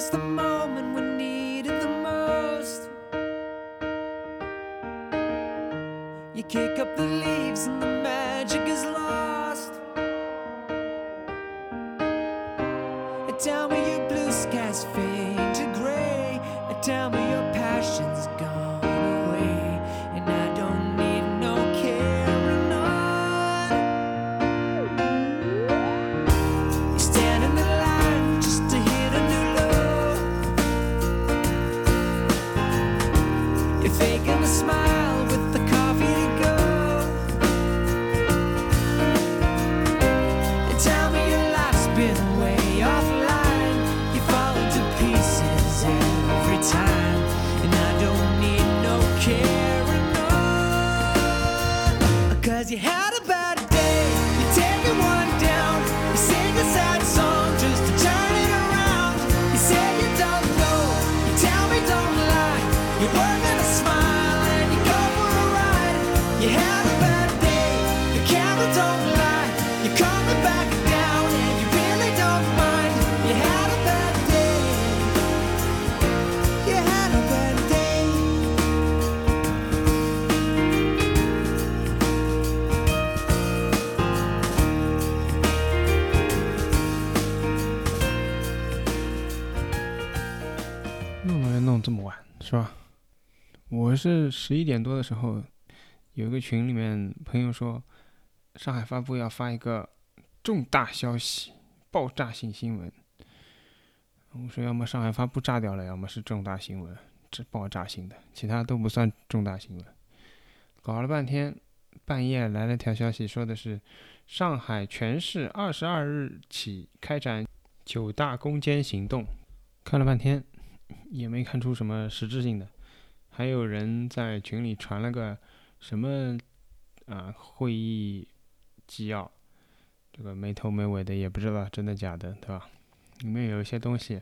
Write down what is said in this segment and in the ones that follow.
was the most 我是十一点多的时候，有一个群里面朋友说，上海发布要发一个重大消息、爆炸性新闻。我说要么上海发布炸掉了，要么是重大新闻，这爆炸性的，其他都不算重大新闻。搞了半天，半夜来了条消息，说的是上海全市二十二日起开展九大攻坚行动。看了半天，也没看出什么实质性的。还有人在群里传了个什么啊会议纪要，这个没头没尾的，也不知道真的假的，对吧？里面有一些东西，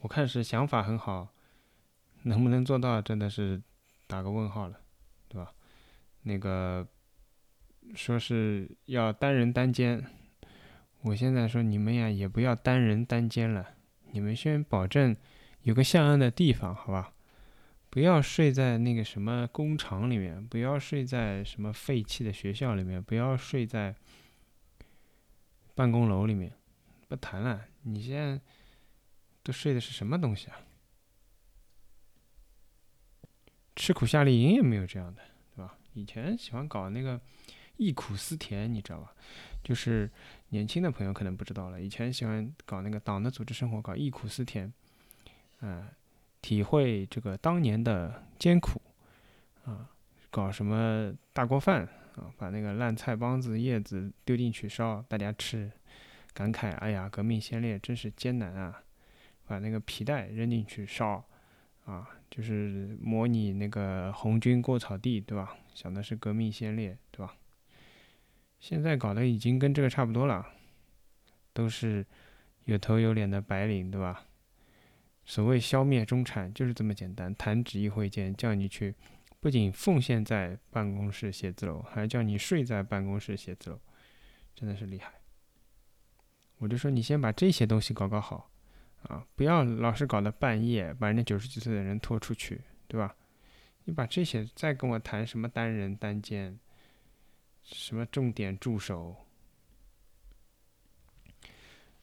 我看是想法很好，能不能做到，真的是打个问号了，对吧？那个说是要单人单间，我现在说你们呀，也不要单人单间了，你们先保证有个像样的地方，好吧？不要睡在那个什么工厂里面，不要睡在什么废弃的学校里面，不要睡在办公楼里面。不谈了，你现在都睡的是什么东西啊？吃苦夏令营也没有这样的，对吧？以前喜欢搞那个忆苦思甜，你知道吧？就是年轻的朋友可能不知道了，以前喜欢搞那个党的组织生活，搞忆苦思甜，啊、体会这个当年的艰苦，啊，搞什么大锅饭啊，把那个烂菜帮子叶子丢进去烧，大家吃，感慨哎呀，革命先烈真是艰难啊！把那个皮带扔进去烧，啊，就是模拟那个红军过草地，对吧？想的是革命先烈，对吧？现在搞的已经跟这个差不多了，都是有头有脸的白领，对吧？所谓消灭中产就是这么简单，弹指一挥间，叫你去，不仅奉献在办公室写字楼，还叫你睡在办公室写字楼，真的是厉害。我就说你先把这些东西搞搞好，啊，不要老是搞到半夜，把人家九十几岁的人拖出去，对吧？你把这些再跟我谈什么单人单间，什么重点助手。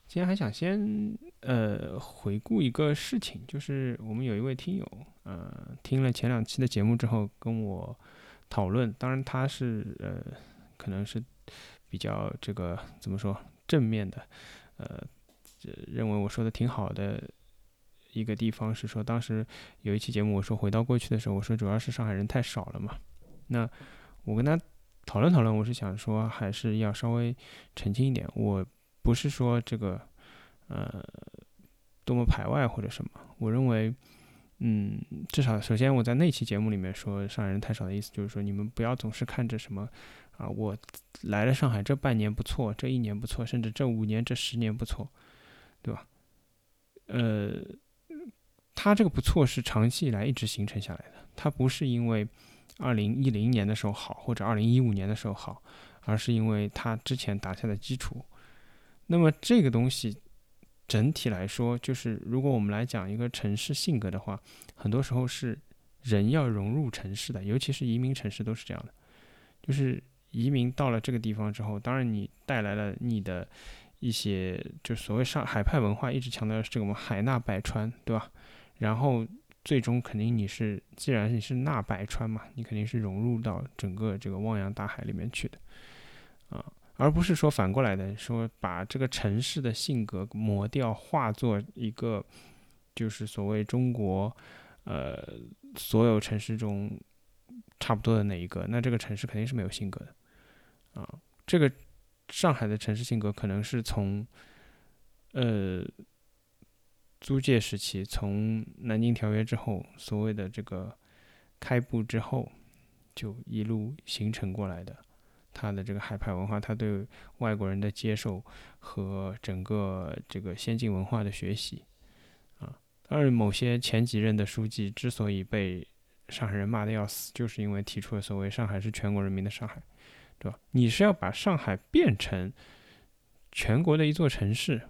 今天还想先呃回顾一个事情，就是我们有一位听友，呃，听了前两期的节目之后跟我讨论，当然他是呃可能是比较这个怎么说正面的，呃，认为我说的挺好的一个地方是说，当时有一期节目我说回到过去的时候，我说主要是上海人太少了嘛，那我跟他讨论讨论，我是想说还是要稍微澄清一点，我不是说这个呃多么排外或者什么，我认为。嗯，至少首先我在那期节目里面说上海人太少的意思，就是说你们不要总是看着什么啊，我来了上海这半年不错，这一年不错，甚至这五年、这十年不错，对吧？呃，他这个不错是长期以来一直形成下来的，它不是因为二零一零年的时候好，或者二零一五年的时候好，而是因为他之前打下的基础。那么这个东西整体来说，就是如果我们来讲一个城市性格的话，很多时候是人要融入城市的，尤其是移民城市都是这样的。就是移民到了这个地方之后，当然你带来了你的一些，就所谓上海派文化，一直强调是这个嘛，海纳百川，对吧？然后最终肯定你是，既然你是纳百川嘛，你肯定是融入到整个这个汪洋大海里面去的，啊。而不是说反过来的，说把这个城市的性格磨掉，化作一个就是所谓中国，呃，所有城市中差不多的那一个，那这个城市肯定是没有性格的，啊，这个上海的城市性格可能是从，呃，租界时期，从南京条约之后，所谓的这个开埠之后，就一路形成过来的。他的这个海派文化，他对外国人的接受和整个这个先进文化的学习，啊，当然某些前几任的书记之所以被上海人骂的要死，就是因为提出了所谓“上海是全国人民的上海”，对吧？你是要把上海变成全国的一座城市，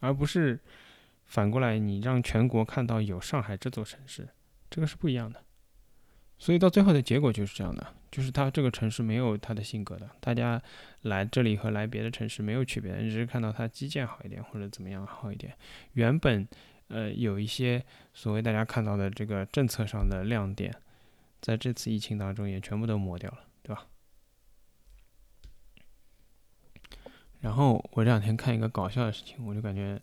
而不是反过来你让全国看到有上海这座城市，这个是不一样的。所以到最后的结果就是这样的。就是他这个城市没有他的性格的，大家来这里和来别的城市没有区别，你只是看到它基建好一点或者怎么样好一点。原本呃有一些所谓大家看到的这个政策上的亮点，在这次疫情当中也全部都抹掉了，对吧？然后我这两天看一个搞笑的事情，我就感觉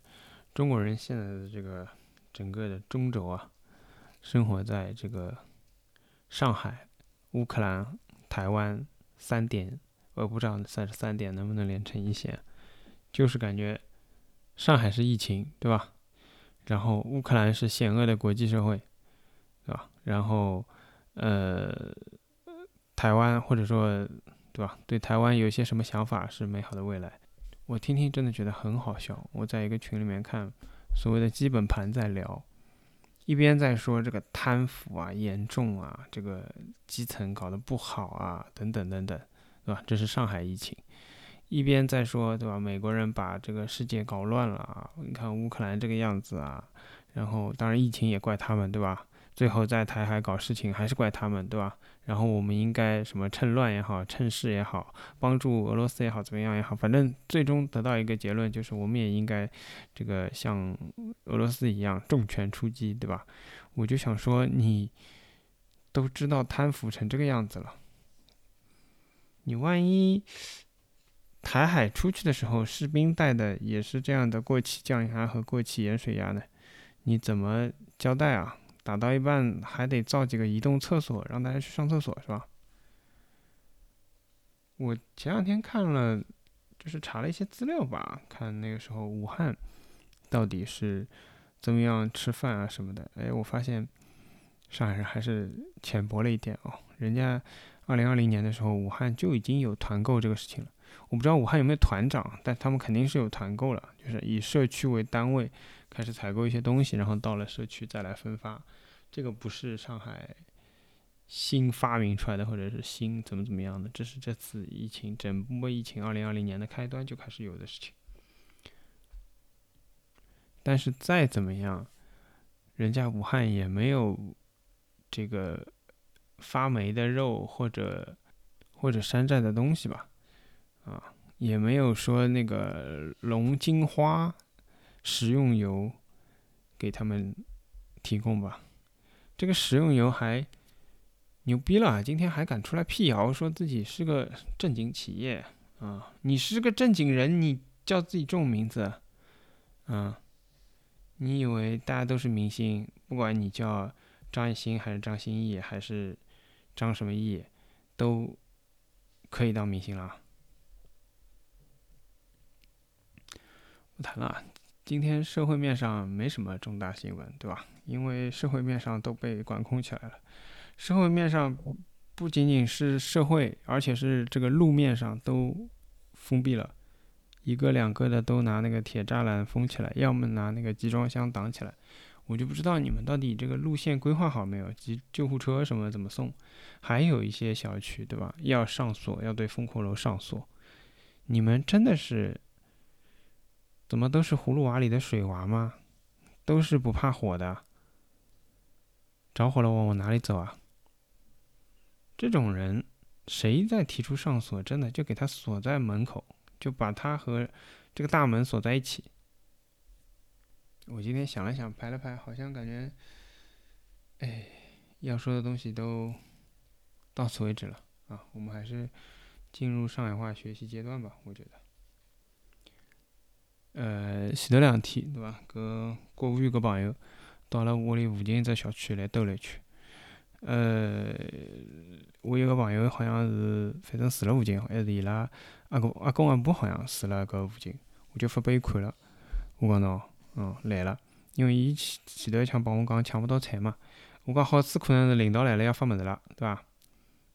中国人现在的这个整个的中轴啊，生活在这个上海。乌克兰、台湾三点，我不知道三十三点能不能连成一线，就是感觉上海是疫情，对吧？然后乌克兰是险恶的国际社会，对吧？然后呃，台湾或者说对吧？对台湾有一些什么想法是美好的未来，我听听真的觉得很好笑。我在一个群里面看所谓的基本盘在聊。一边在说这个贪腐啊严重啊，这个基层搞得不好啊，等等等等，对吧？这是上海疫情。一边在说，对吧？美国人把这个世界搞乱了啊，你看乌克兰这个样子啊，然后当然疫情也怪他们，对吧？最后在台海搞事情还是怪他们，对吧？然后我们应该什么趁乱也好，趁势也好，帮助俄罗斯也好，怎么样也好，反正最终得到一个结论，就是我们也应该这个像俄罗斯一样重拳出击，对吧？我就想说，你都知道贪腐成这个样子了，你万一台海出去的时候，士兵带的也是这样的过气降压和过气盐水压呢？你怎么交代啊？打到一半还得造几个移动厕所，让大家去上厕所，是吧？我前两天看了，就是查了一些资料吧，看那个时候武汉到底是怎么样吃饭啊什么的。哎，我发现上海人还是浅薄了一点哦。人家二零二零年的时候，武汉就已经有团购这个事情了。我不知道武汉有没有团长，但他们肯定是有团购了，就是以社区为单位。开始采购一些东西，然后到了社区再来分发。这个不是上海新发明出来的，或者是新怎么怎么样的，这是这次疫情整波疫情二零二零年的开端就开始有的事情。但是再怎么样，人家武汉也没有这个发霉的肉或者或者山寨的东西吧？啊，也没有说那个龙金花。食用油给他们提供吧，这个食用油还牛逼了，今天还敢出来辟谣，说自己是个正经企业啊！你是个正经人，你叫自己这种名字，啊？你以为大家都是明星，不管你叫张艺兴还是张歆艺还是张什么艺，都可以当明星了？谈了。今天社会面上没什么重大新闻，对吧？因为社会面上都被管控起来了。社会面上不仅仅是社会，而且是这个路面上都封闭了，一个两个的都拿那个铁栅栏封起来，要么拿那个集装箱挡起来。我就不知道你们到底这个路线规划好没有？急救护车什么怎么送？还有一些小区，对吧？要上锁，要对风控楼上锁。你们真的是？怎么都是葫芦娃里的水娃吗？都是不怕火的。着火了我往哪里走啊？这种人，谁再提出上锁，真的就给他锁在门口，就把他和这个大门锁在一起。我今天想了想，排了排，好像感觉，哎，要说的东西都到此为止了啊。我们还是进入上海话学习阶段吧，我觉得。呃，前头两天对伐？搿国务院搿朋友到了屋里附近一只小区来兜了一圈。呃，我一个朋友好像是，反正住辣附近，还是伊拉阿公阿公阿婆好像住辣搿附近，我就发拨伊看了。我讲喏，嗯，来了，因为伊前前头一枪帮我讲抢勿到菜嘛。我讲好处可能是领导来了要发物事了，对伐？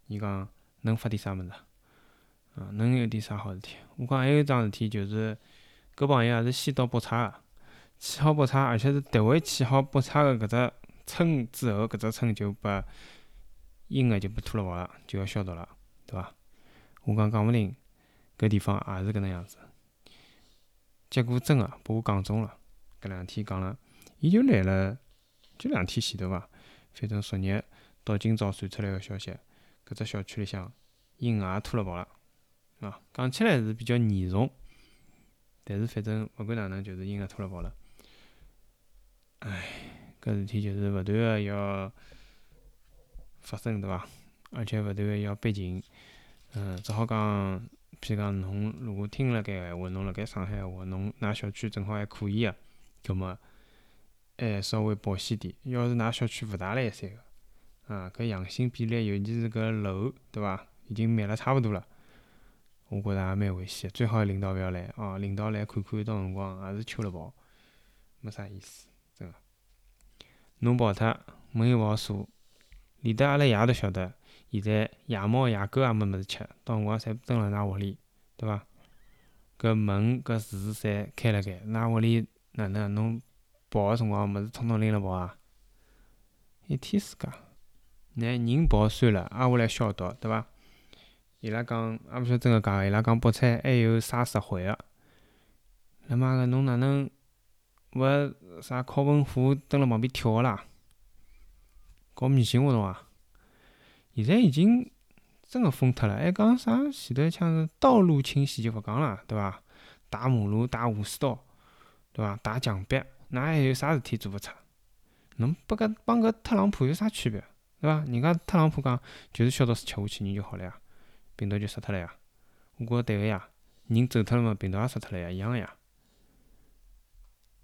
伊讲能发点啥物事？啊，能有点啥好事体？我讲还有桩事体就是。搿朋友也是先到北岔个，起好北岔，而且是特位起好北岔个搿只村之后，搿只村就被阴个就被拖了跑了，就要消毒了，对伐？我讲讲勿定搿地方也是搿能样子。结果真个拨我讲中了，搿两天讲了，伊就来了，就两天前头伐？反正昨日到今朝传出来个消息，搿只小区里向阴也拖了跑了，啊，讲起来是比较严重。但是反正勿管哪能，就是婴儿拖了跑了。唉，搿事体就是勿断个要发生，对伐？而且勿断个要逼近。嗯，只好讲，譬如讲，侬如果听了搿闲话，侬辣盖上海闲话，侬㑚小区正好还可以个，葛末还稍微保险点。要是㑚小区勿大来三个，啊，搿阳性比例，尤其是搿楼，对伐？已经灭了差勿多了。我觉着也蛮危险，最好领导勿要来哦。领导来看看，到辰光也是秋了跑，没啥意思，真个。侬跑脱，门又勿好锁，连得阿拉爷都晓得，现在夜猫野狗也没物事吃，到辰光侪蹲辣㑚屋里，对伐？搿门搿匙侪开辣盖，㑚屋里哪能？侬跑个辰光物事统统拎了跑啊？一天世界，乃人跑算了，挨下来消毒，对伐？伊拉讲，也勿晓得真个假个。伊拉讲北菜还有啥实惠个？他妈个，侬哪能勿啥烤盆火蹲辣旁边跳个啦？搞迷信活动啊？现在已经真个封脱了，还讲啥前头像是道路清洗就勿讲了，对伐？打马路、打下水道，对伐？打墙壁，哪还有啥事体做勿出？侬拨搿帮搿特朗普有啥区别？对伐？人家特朗普讲就是消毒水吃下去，人就好了呀。病毒就杀脱了呀！我觉着对个呀，人走脱了嘛，病毒也杀脱了呀，一样个呀。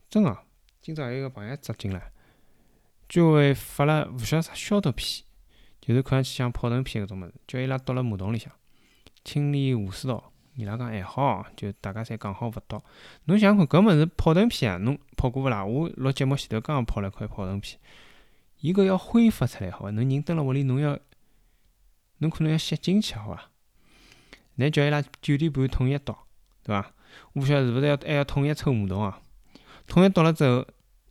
真个，今朝还有个朋友扎进来，居委会发了勿晓得啥消毒片，就是看上去像泡腾片搿种物事，叫伊拉倒辣马桶里向清理下水道。伊拉讲还好，就大家侪讲好勿倒。侬想想看，搿物事泡腾片啊，侬泡过勿啦？我录节目前头刚刚泡了一块泡腾片，伊搿要挥发出来，好伐？侬人蹲辣屋里，侬要侬可能要吸进去，好伐？乃叫伊拉九点半统一到，对伐？我勿晓得是勿是要还要统一抽马桶啊？统一到了之后，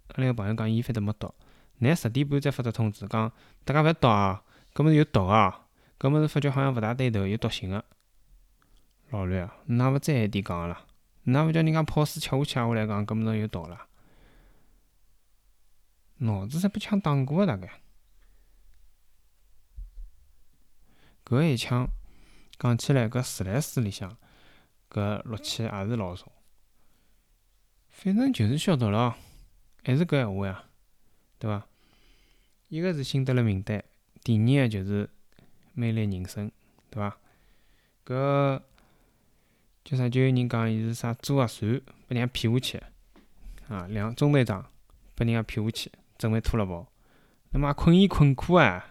阿拉个朋友讲伊反正没到，乃十点半再发只通知讲大家勿要倒啊，搿物事有毒啊，搿物事发觉好像勿大对头，有毒性个。老乱啊！哪勿再一点讲个啦？哪勿叫人家泡水吃下去，我来讲搿物事有毒啦？脑子侪被枪打过个大概。搿一枪。讲起来，搿自来水里向搿氯气也是老重，反正就是消毒了，还是搿闲话呀，对伐？一个是新得了名单，第二个就是魅力人生，对伐？搿叫啥？就有人讲伊是啥做核酸，被人家骗下去，啊，两中队长被人家骗下去，准备拖了跑，他妈困伊困苦啊！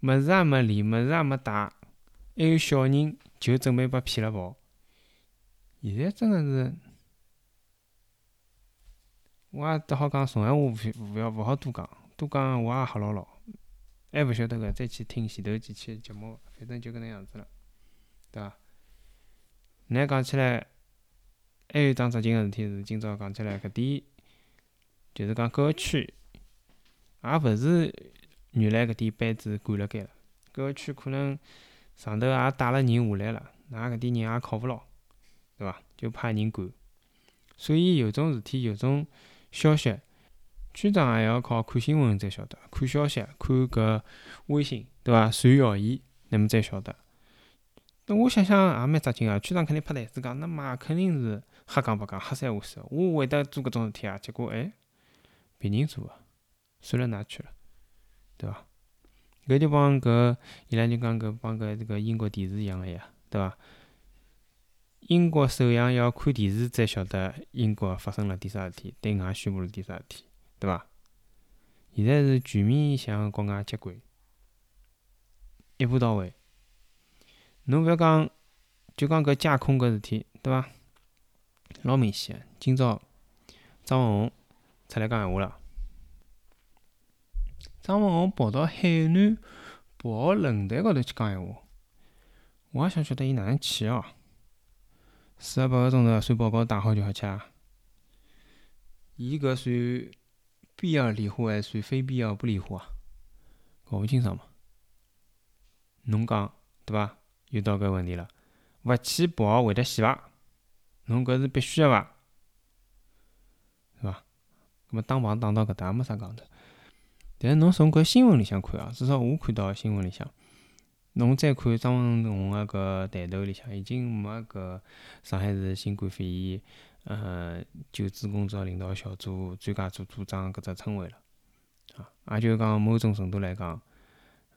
物事也没练，物事也没带，还有小人就准备被骗了跑。现在真的是，我也只好讲重闲话，勿勿要勿好多讲，多讲我也吓牢牢。还勿晓得个，再去听前头几期节目，反正就搿能样子了，对伐？那讲起来，还有桩扎劲个事体是，今朝讲起来搿点，就是讲各个区，也勿是。原来搿点班子管辣盖了，搿个区可能上头也带了人下来了，㑚搿点人也靠勿牢，对伐？就派人管，所以有种事体，有种消息，区长也要靠看新闻才晓得，看消息，看搿微信，对伐？传谣言，乃末才晓得。那我想想也蛮扎劲个，区长肯定拍台子讲，那妈肯定是瞎讲白讲，瞎三胡四。我会得做搿种事体啊，结果哎，别人做个，算了㑚去了，对伐？搿就帮搿伊拉就讲搿帮搿这个英国电视一样个呀，对伐？英国首相要看电视才晓得英国发生了点啥事体，对外宣布了点啥事体，对伐？现在是全面向国外接轨，一步到位。侬覅讲，就讲搿架空搿事体，对伐？老明显个，今朝张文宏出来讲闲话了。张文宏跑到海南博鳌论坛高头去讲闲话，我也想晓得伊哪能去哦。四十八个钟头算报告打好就好吃啊？伊搿算必要理货还是算非必要不理货啊？搞勿清爽嘛？侬讲对伐？又到搿问题了，勿去博鳌会得死伐？侬搿是必须个伐？是伐？搿么打榜打到搿搭也没啥讲头。但是侬从搿新闻里向看啊，至少我看到新闻里向。侬再看张文宏个搿抬头里向，已经没搿上海市新冠肺炎呃救治工作领导小组专家组组长搿只称谓了，啊，也就是讲某种程度来讲，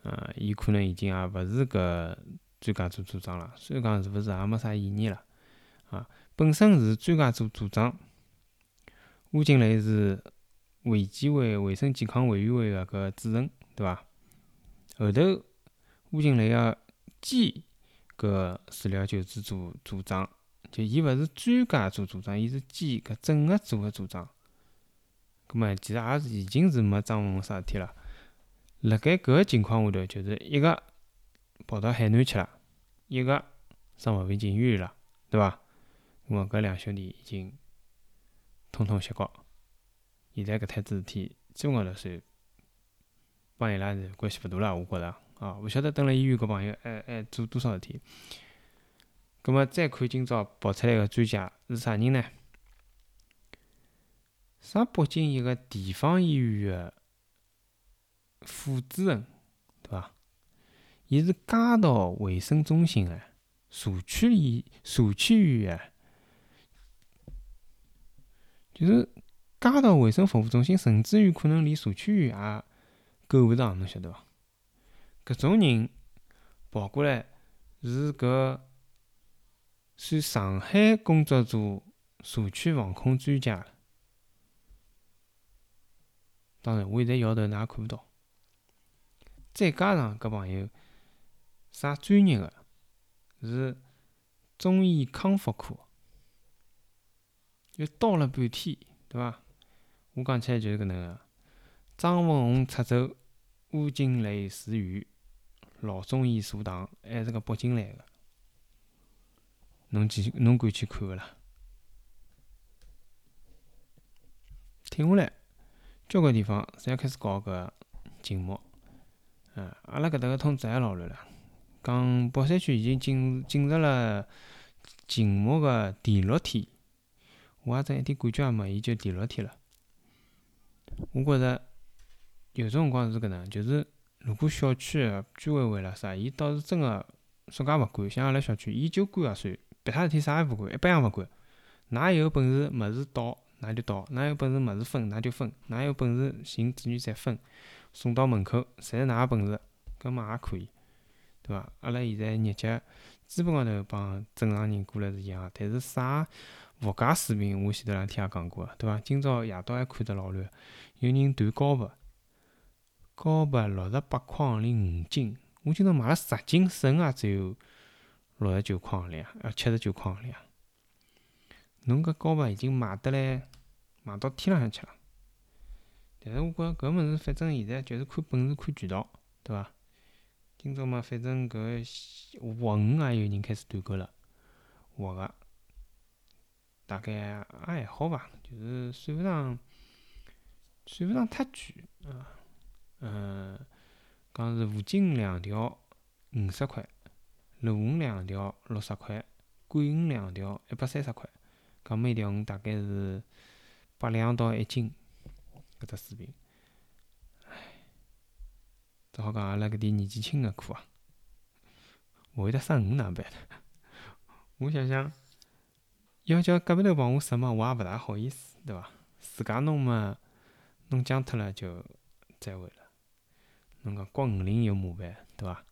呃，伊可能已经也勿是搿专家组组长了。虽然讲是勿是也没啥意义了，啊，本身是专家组组长，吴景雷是卫健委卫生健康委员会个搿主任，对伐？后头。吴景雷个兼搿食疗救治组组长，就伊勿是专家组组长，伊是兼搿整个组个组长。葛末其实也是已经是没张文宏啥事体了。辣盖搿个情况下头，就是一个跑到海南去了，一个生毛病进医院了，对伐？葛末搿两兄弟已经通通歇觉。现在搿摊子事体基本高头算帮伊拉是关系勿大了，我觉着。啊，勿晓得蹲辣医院搿朋友还还做多少事体。葛末再看今朝跑出来个专家是啥人呢？啥北京一个地方医院个副主任，对伐？伊是街道卫生中心个社区医社区医院，就是街道卫生服务中心，甚至于可能连社区医院也够勿上，侬晓得伐？搿种人跑过来是搿算上海工作组社区防控专家。当然，我现在摇头，㑚也看勿到。再加上搿朋友啥专业个，是中医康复科，又叨了半天，对伐？我讲起来就是搿能个。张文宏出走，吴金雷住院。老中医坐堂，还是个北京来个，侬去侬敢去看勿啦？停下来，交关地方侪开始搞搿静默。嗯，阿拉搿搭个通知也老乱了，讲宝山区已经进进入了静默个第六天，我也真一点感觉也没，伊就第六天了。我觉着有种辰光是搿能，就是。如果小区个居委会啦啥，伊倒是真个啥介勿管，像阿拉小区，伊就管也算，别他事体啥也勿管，一般也勿管。㑚有本事物事倒，㑚就倒；㑚有本事物事分，㑚就分；㑚有本事寻志愿者分，送到门口，侪是㑚个本事，搿么也可以，对伐？阿拉现在日脚基本高头帮正常人过来是一样，但是啥物价水平，我前头两天也讲过，对伐？今朝夜到还看得老乱，有人断高白。高白六十八块零五斤，我今朝买了十斤，剩也只有六十九块行钿啊，要七十九块行钿。侬搿高白已经卖得来，卖到天浪向去了。但是我觉着搿物事反正现在就是看本事、看渠道，对伐？今朝嘛，反正搿活鱼也有人开始团购了，活个大概也还好伐，就是算勿上，算勿上太贵啊。嗯，讲是五斤两条五十块，鲈鱼两条六十块，桂鱼两条一百三十块，讲每条鱼大概是八两到一斤，搿只水平。只好讲阿拉搿点年纪轻个苦啊，勿会得杀鱼哪能办？我想想，要叫隔壁头帮我杀嘛，我也勿大好意思，对伐？自家弄嘛，弄僵脱了就再会了。侬讲刮鱼鳞又麻烦，对伐？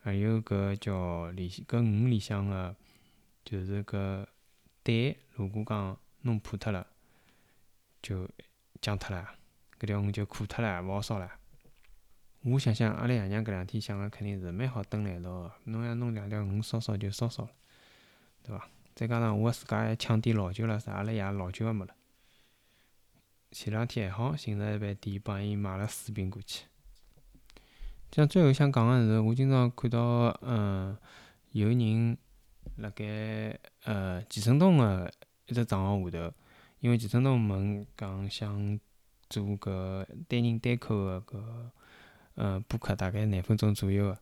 还有搿叫里搿鱼里向个，就是搿胆，如果讲弄破脱了，就僵脱了，搿条鱼就苦脱了，勿好烧了。我想想，阿拉爷娘搿两天想个肯定是蛮好蹲辣一道个，侬要弄两条鱼烧烧就烧烧了，对伐？再加上我自家还抢点老酒了啥，阿拉爷老酒也没了。前两天还好寻着一爿店帮伊买了四瓶过去。像最后想讲个是，我今朝看到，嗯，有人辣盖呃钱春东个一只账号下头，因为钱春东问讲想做搿单人单口个搿呃播客，大概廿分钟左右个，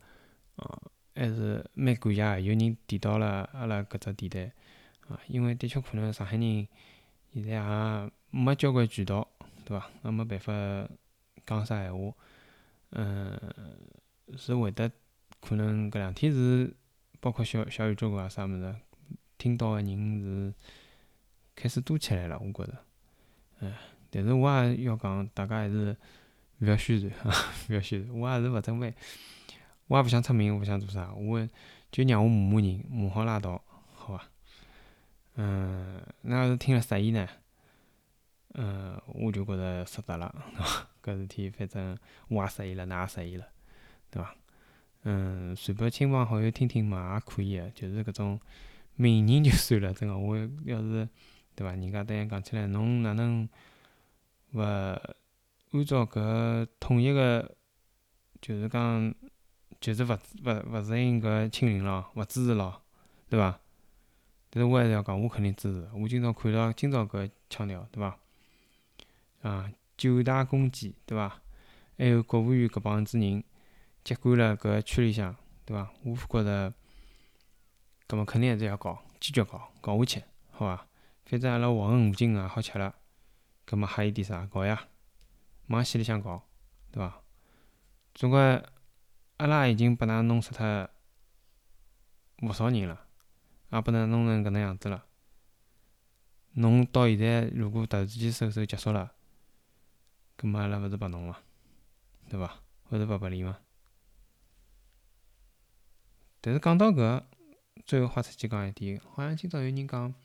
哦，还是蛮感谢个，有人提到了阿拉搿只电台，啊，因为的确可能上海人现在也没交关渠道，对伐？也没办法讲啥闲话。嗯，是会得可能搿两天是包括小小宇宙啊啥物事，听到个人是开始多起来了，我觉着。嗯，但是我也要讲，大家还是勿要宣传，勿要宣传。我也是勿准备，我也勿想出名，勿想做啥，我就让我骂骂人，骂好拉倒，好伐？嗯，那要是听了适意呢？嗯，我就觉着值得了，搿事体反正我也适意了，㑚也适意了，对伐？嗯，传拨亲朋好友听听嘛，也可以个，就是搿种名人就算了，真个，我要是对伐？人家突然讲起来，侬哪能勿按照搿统一个，就是讲，就是勿勿勿实行搿清零咯，勿支持咯，对伐？但是我还是要讲，我肯定支持。我今朝看到今朝搿腔调，对伐？啊，九大公鸡，对伐？还有国务院搿帮子人接管了搿区里向，对伐？我觉着，搿么肯定还是要搞，坚决搞，搞下去，好伐？反正阿拉黄河五金也好吃了，搿么还有点啥？搞呀，往死里向搞，对伐？总归阿拉已经拨㑚弄死脱勿少人了，也拨㑚弄成搿能样子了。侬到现在如果突然之间收手结束了，搿么阿拉勿是白弄伐？对伐？勿是白白脸伐？但是讲到搿，最后豁出去讲一点，好像今朝有人讲，《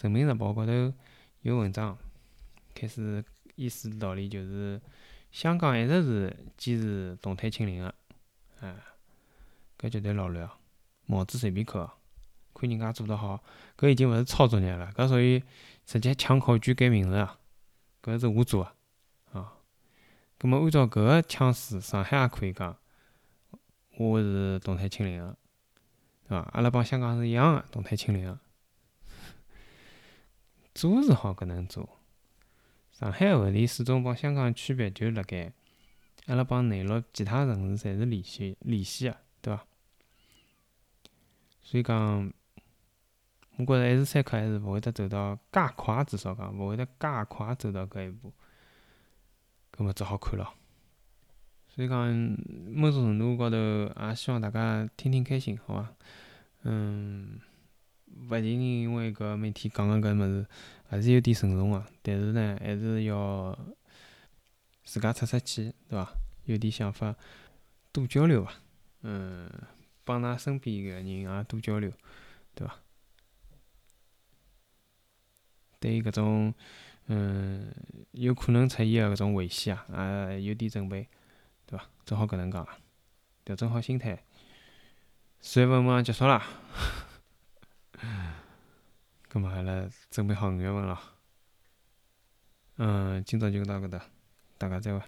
人民日报》高头有文章，开始意思道理就是，香港一直是坚持动态清零个，哎，搿绝对老乱，帽子随便扣，看人家做得好，搿已经勿是抄作业了，搿属于直接抢考卷改名字啊，搿是我做个。葛末按照搿个腔势，上海也可以讲，我是动态清零个，对伐？阿拉帮香港是一样个动态清零个，做是好搿能做。上海问题始终帮香港区别就辣盖，阿拉帮内陆其他城市侪是联系联系个，对伐？所以讲，我觉着一时三刻还是勿会得走到介快，至少讲勿会得介快走到搿一步。搿么只好看咯，所以讲某种程度高头也希望大家听听开心，好伐？嗯，勿仅仅因为搿每天讲个搿物事还是有点沉重个，但是呢，还是要自家出出气，对伐？有点想法多交流伐？嗯，帮㑚身边个人也多交流，对伐？对于搿种。嗯，有可能出现个搿种危险啊，也有点准备，对伐？只好搿能讲，调整好心态。四月份马上结束啦，葛末阿拉准备好五月份咯。嗯，今朝就到搿搭，大家再会。